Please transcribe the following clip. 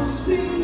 assim.